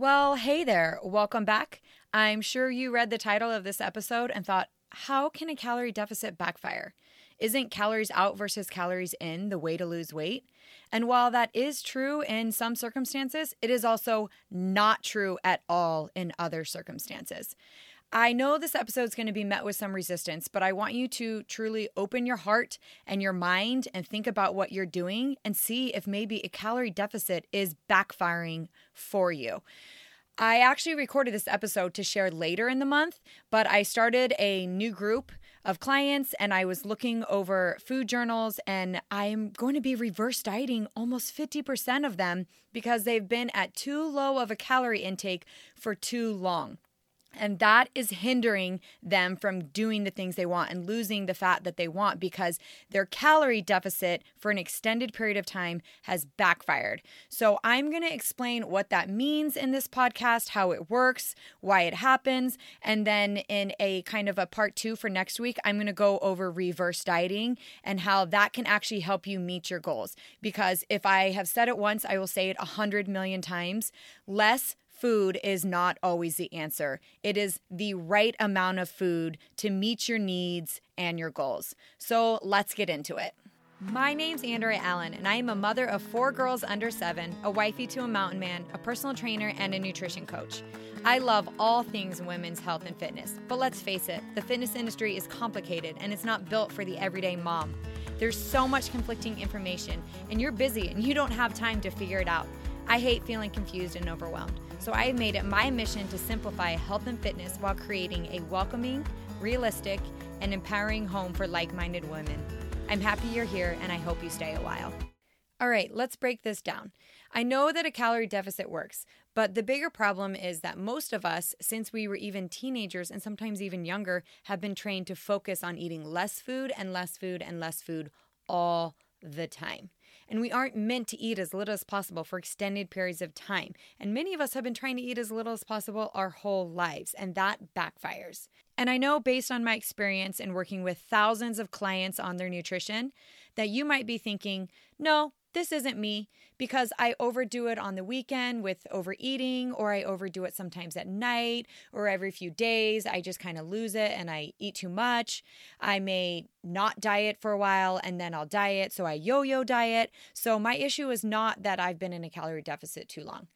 Well, hey there. Welcome back. I'm sure you read the title of this episode and thought, how can a calorie deficit backfire? Isn't calories out versus calories in the way to lose weight? And while that is true in some circumstances, it is also not true at all in other circumstances. I know this episode is going to be met with some resistance, but I want you to truly open your heart and your mind and think about what you're doing and see if maybe a calorie deficit is backfiring for you. I actually recorded this episode to share later in the month, but I started a new group of clients and I was looking over food journals and I'm going to be reverse dieting almost 50% of them because they've been at too low of a calorie intake for too long. And that is hindering them from doing the things they want and losing the fat that they want because their calorie deficit for an extended period of time has backfired. So, I'm going to explain what that means in this podcast, how it works, why it happens. And then in a kind of a part two for next week, I'm going to go over reverse dieting and how that can actually help you meet your goals. Because if I have said it once, I will say it a hundred million times less food is not always the answer. It is the right amount of food to meet your needs and your goals. So let's get into it. My name's Andrea Allen, and I am a mother of four girls under seven, a wifey to a mountain man, a personal trainer, and a nutrition coach. I love all things women's health and fitness, but let's face it, the fitness industry is complicated and it's not built for the everyday mom. There's so much conflicting information, and you're busy and you don't have time to figure it out. I hate feeling confused and overwhelmed. So I have made it my mission to simplify health and fitness while creating a welcoming, realistic, and empowering home for like minded women. I'm happy you're here and I hope you stay a while. All right, let's break this down. I know that a calorie deficit works, but the bigger problem is that most of us, since we were even teenagers and sometimes even younger, have been trained to focus on eating less food and less food and less food all the time. And we aren't meant to eat as little as possible for extended periods of time. And many of us have been trying to eat as little as possible our whole lives, and that backfires. And I know based on my experience in working with thousands of clients on their nutrition that you might be thinking, no, this isn't me because I overdo it on the weekend with overeating, or I overdo it sometimes at night, or every few days. I just kind of lose it and I eat too much. I may not diet for a while and then I'll diet. So I yo yo diet. So my issue is not that I've been in a calorie deficit too long.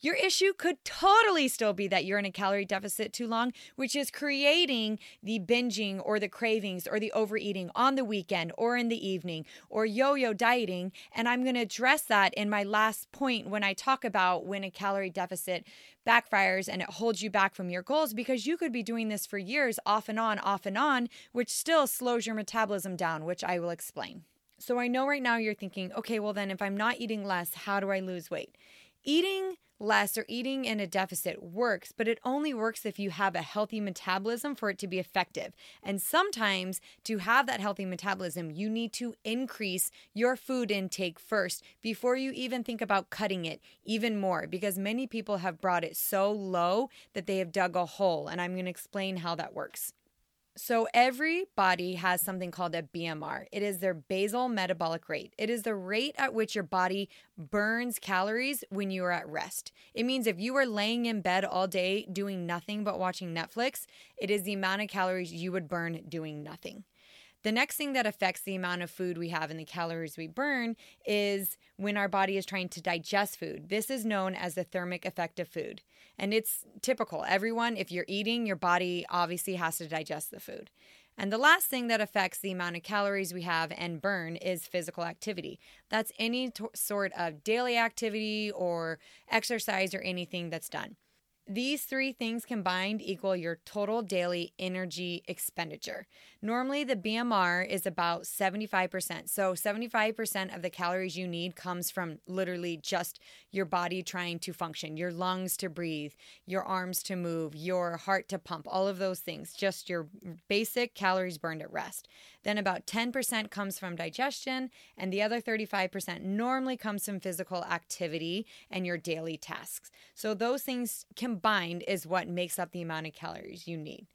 Your issue could totally still be that you're in a calorie deficit too long, which is creating the binging or the cravings or the overeating on the weekend or in the evening or yo yo dieting. And I'm going to address that in my last point when I talk about when a calorie deficit backfires and it holds you back from your goals because you could be doing this for years off and on, off and on, which still slows your metabolism down, which I will explain. So I know right now you're thinking, okay, well, then if I'm not eating less, how do I lose weight? Eating less or eating in a deficit works, but it only works if you have a healthy metabolism for it to be effective. And sometimes to have that healthy metabolism, you need to increase your food intake first before you even think about cutting it even more because many people have brought it so low that they have dug a hole. And I'm going to explain how that works. So, every body has something called a BMR. It is their basal metabolic rate. It is the rate at which your body burns calories when you are at rest. It means if you are laying in bed all day doing nothing but watching Netflix, it is the amount of calories you would burn doing nothing. The next thing that affects the amount of food we have and the calories we burn is when our body is trying to digest food. This is known as the thermic effect of food. And it's typical. Everyone, if you're eating, your body obviously has to digest the food. And the last thing that affects the amount of calories we have and burn is physical activity. That's any t- sort of daily activity or exercise or anything that's done. These three things combined equal your total daily energy expenditure. Normally, the BMR is about 75%. So, 75% of the calories you need comes from literally just your body trying to function, your lungs to breathe, your arms to move, your heart to pump, all of those things, just your basic calories burned at rest. Then, about 10% comes from digestion, and the other 35% normally comes from physical activity and your daily tasks. So, those things combined is what makes up the amount of calories you need.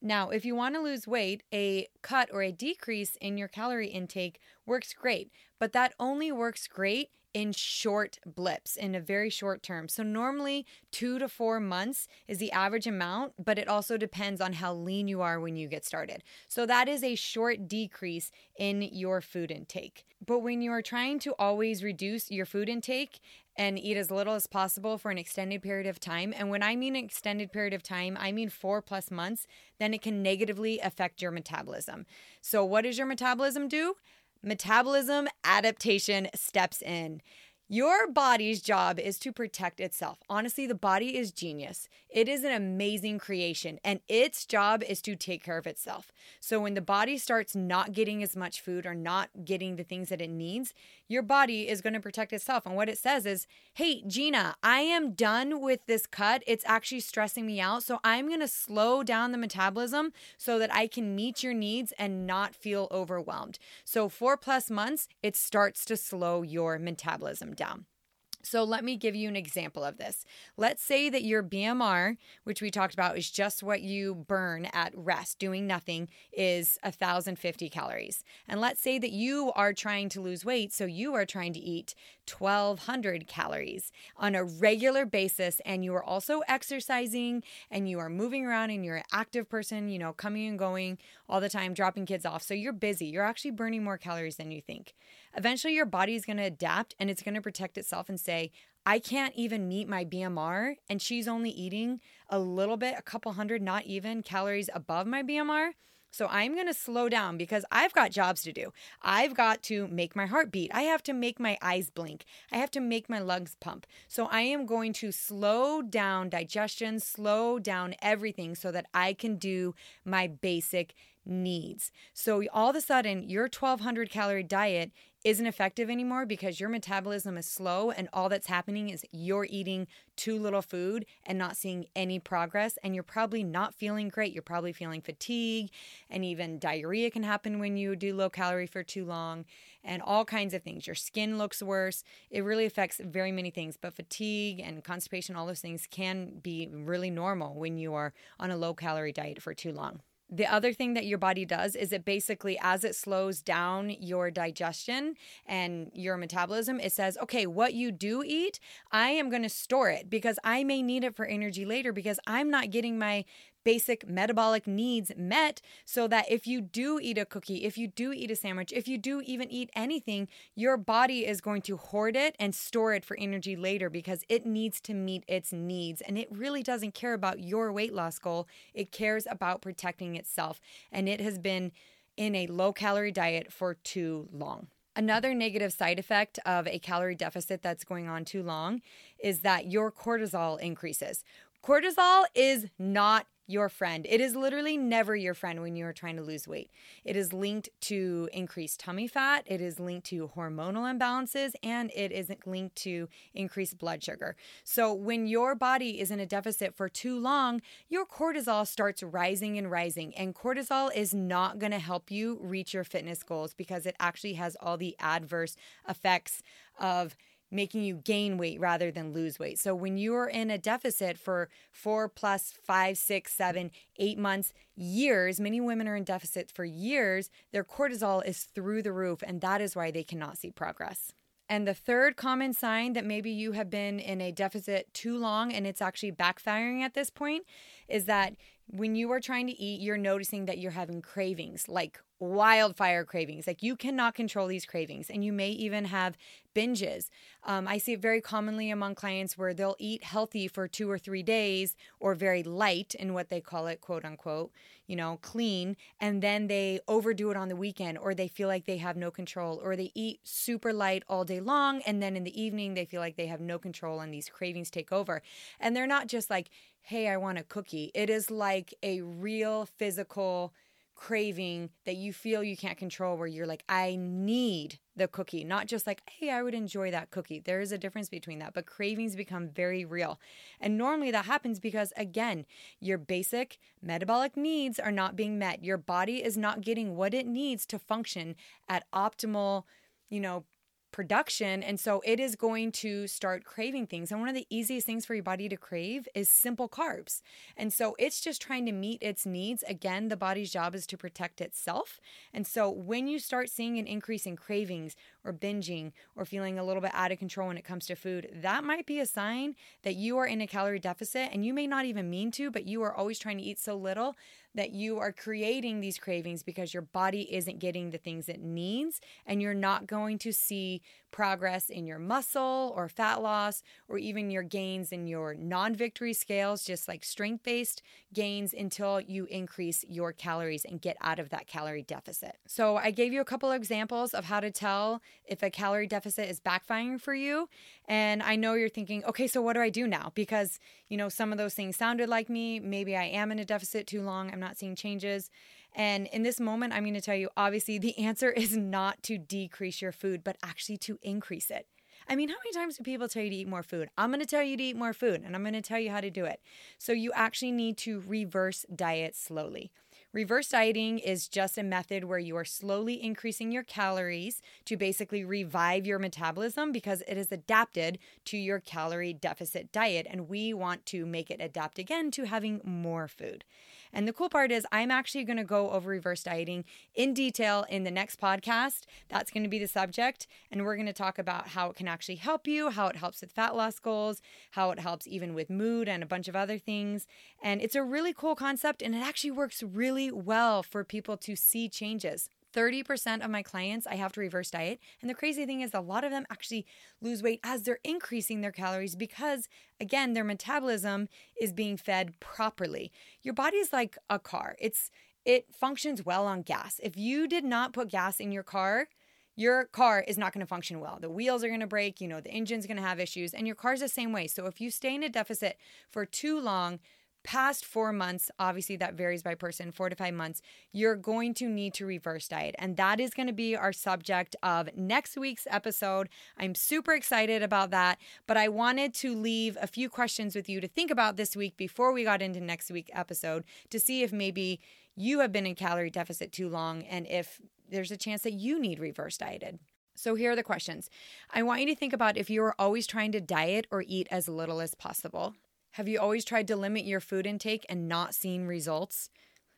Now, if you want to lose weight, a cut or a decrease in your calorie intake works great, but that only works great in short blips, in a very short term. So, normally two to four months is the average amount, but it also depends on how lean you are when you get started. So, that is a short decrease in your food intake. But when you are trying to always reduce your food intake and eat as little as possible for an extended period of time, and when I mean extended period of time, I mean four plus months, then it can negatively affect your metabolism. So, what does your metabolism do? Metabolism adaptation steps in. Your body's job is to protect itself. Honestly, the body is genius. It is an amazing creation, and its job is to take care of itself. So, when the body starts not getting as much food or not getting the things that it needs, your body is going to protect itself. And what it says is, Hey, Gina, I am done with this cut. It's actually stressing me out. So, I'm going to slow down the metabolism so that I can meet your needs and not feel overwhelmed. So, four plus months, it starts to slow your metabolism down. So let me give you an example of this. Let's say that your BMR, which we talked about is just what you burn at rest, doing nothing, is 1,050 calories. And let's say that you are trying to lose weight, so you are trying to eat 1,200 calories on a regular basis, and you are also exercising and you are moving around and you're an active person, you know, coming and going all the time, dropping kids off. So you're busy. You're actually burning more calories than you think. Eventually, your body is going to adapt and it's going to protect itself and say, I can't even meet my BMR, and she's only eating a little bit, a couple hundred, not even calories above my BMR. So I'm going to slow down because I've got jobs to do. I've got to make my heart beat. I have to make my eyes blink. I have to make my lungs pump. So I am going to slow down digestion, slow down everything so that I can do my basic needs. So all of a sudden, your 1200 calorie diet isn't effective anymore because your metabolism is slow and all that's happening is you're eating too little food and not seeing any progress. And you're probably not feeling great. You're probably feeling fatigue and even diarrhea can happen when you do low calorie for too long and all kinds of things. Your skin looks worse. It really affects very many things but fatigue and constipation all those things can be really normal when you are on a low calorie diet for too long the other thing that your body does is it basically, as it slows down your digestion and your metabolism, it says, okay, what you do eat, I am going to store it because I may need it for energy later because I'm not getting my basic metabolic needs met so that if you do eat a cookie, if you do eat a sandwich, if you do even eat anything, your body is going to hoard it and store it for energy later because it needs to meet its needs. And it really doesn't care about your weight loss goal, it cares about protecting itself. And it has been in a low calorie diet for too long. Another negative side effect of a calorie deficit that's going on too long is that your cortisol increases. Cortisol is not your friend. It is literally never your friend when you are trying to lose weight. It is linked to increased tummy fat, it is linked to hormonal imbalances, and it is linked to increased blood sugar. So, when your body is in a deficit for too long, your cortisol starts rising and rising. And cortisol is not going to help you reach your fitness goals because it actually has all the adverse effects of making you gain weight rather than lose weight. So when you're in a deficit for four plus five, six, seven, eight months, years, many women are in deficit for years, their cortisol is through the roof, and that is why they cannot see progress. And the third common sign that maybe you have been in a deficit too long and it's actually backfiring at this point is that when you are trying to eat, you're noticing that you're having cravings, like wildfire cravings. Like you cannot control these cravings, and you may even have binges. Um, I see it very commonly among clients where they'll eat healthy for two or three days or very light in what they call it, quote unquote, you know, clean, and then they overdo it on the weekend or they feel like they have no control or they eat super light all day long. And then in the evening, they feel like they have no control and these cravings take over. And they're not just like, hey, I want a cookie. It is like a real physical craving that you feel you can't control where you're like i need the cookie. Not just like hey i would enjoy that cookie. There is a difference between that but cravings become very real. And normally that happens because again your basic metabolic needs are not being met. Your body is not getting what it needs to function at optimal you know production. And so it is going to start craving things. And one of the easiest things for your body to crave is simple carbs. And so it's just trying to meet its needs. Again, the body's job is to protect itself. And so when you start seeing an increase in cravings, or binging or feeling a little bit out of control when it comes to food, that might be a sign that you are in a calorie deficit and you may not even mean to, but you are always trying to eat so little that you are creating these cravings because your body isn't getting the things it needs and you're not going to see progress in your muscle or fat loss or even your gains in your non-victory scales just like strength-based gains until you increase your calories and get out of that calorie deficit. So I gave you a couple of examples of how to tell if a calorie deficit is backfiring for you and I know you're thinking, "Okay, so what do I do now?" because you know some of those things sounded like me, maybe I am in a deficit too long. I'm not seeing changes. And in this moment, I'm going to tell you obviously, the answer is not to decrease your food, but actually to increase it. I mean, how many times do people tell you to eat more food? I'm going to tell you to eat more food and I'm going to tell you how to do it. So you actually need to reverse diet slowly. Reverse dieting is just a method where you are slowly increasing your calories to basically revive your metabolism because it is adapted to your calorie deficit diet. And we want to make it adapt again to having more food. And the cool part is, I'm actually going to go over reverse dieting in detail in the next podcast. That's going to be the subject. And we're going to talk about how it can actually help you, how it helps with fat loss goals, how it helps even with mood and a bunch of other things. And it's a really cool concept, and it actually works really well for people to see changes. 30% of my clients, I have to reverse diet. And the crazy thing is, a lot of them actually lose weight as they're increasing their calories because, again, their metabolism is being fed properly. Your body is like a car, it's it functions well on gas. If you did not put gas in your car, your car is not going to function well. The wheels are going to break, you know, the engine's going to have issues, and your car's the same way. So if you stay in a deficit for too long, past four months, obviously that varies by person, four to five months, you're going to need to reverse diet. And that is going to be our subject of next week's episode. I'm super excited about that, but I wanted to leave a few questions with you to think about this week before we got into next week's episode to see if maybe you have been in calorie deficit too long and if there's a chance that you need reverse dieted. So here are the questions. I want you to think about if you are always trying to diet or eat as little as possible. Have you always tried to limit your food intake and not seen results?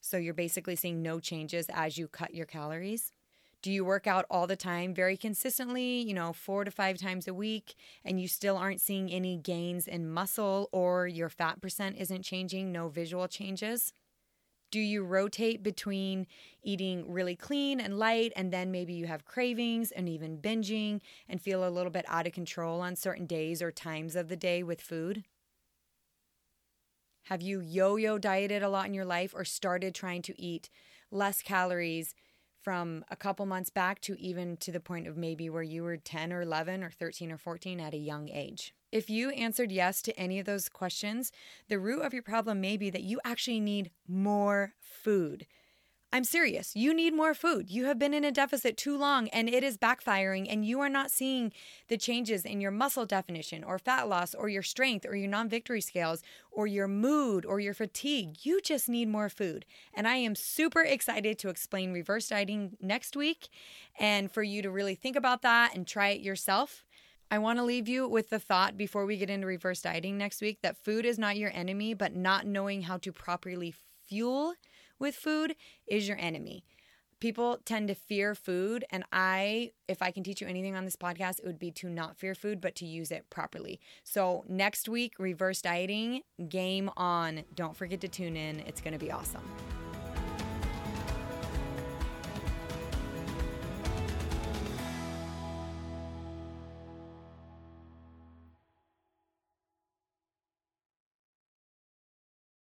So you're basically seeing no changes as you cut your calories? Do you work out all the time, very consistently, you know, four to five times a week, and you still aren't seeing any gains in muscle or your fat percent isn't changing, no visual changes? Do you rotate between eating really clean and light, and then maybe you have cravings and even binging and feel a little bit out of control on certain days or times of the day with food? Have you yo yo dieted a lot in your life or started trying to eat less calories from a couple months back to even to the point of maybe where you were 10 or 11 or 13 or 14 at a young age? If you answered yes to any of those questions, the root of your problem may be that you actually need more food. I'm serious. You need more food. You have been in a deficit too long and it is backfiring, and you are not seeing the changes in your muscle definition or fat loss or your strength or your non victory scales or your mood or your fatigue. You just need more food. And I am super excited to explain reverse dieting next week and for you to really think about that and try it yourself. I want to leave you with the thought before we get into reverse dieting next week that food is not your enemy, but not knowing how to properly fuel with food is your enemy. People tend to fear food, and I, if I can teach you anything on this podcast, it would be to not fear food, but to use it properly. So, next week, reverse dieting, game on. Don't forget to tune in, it's going to be awesome.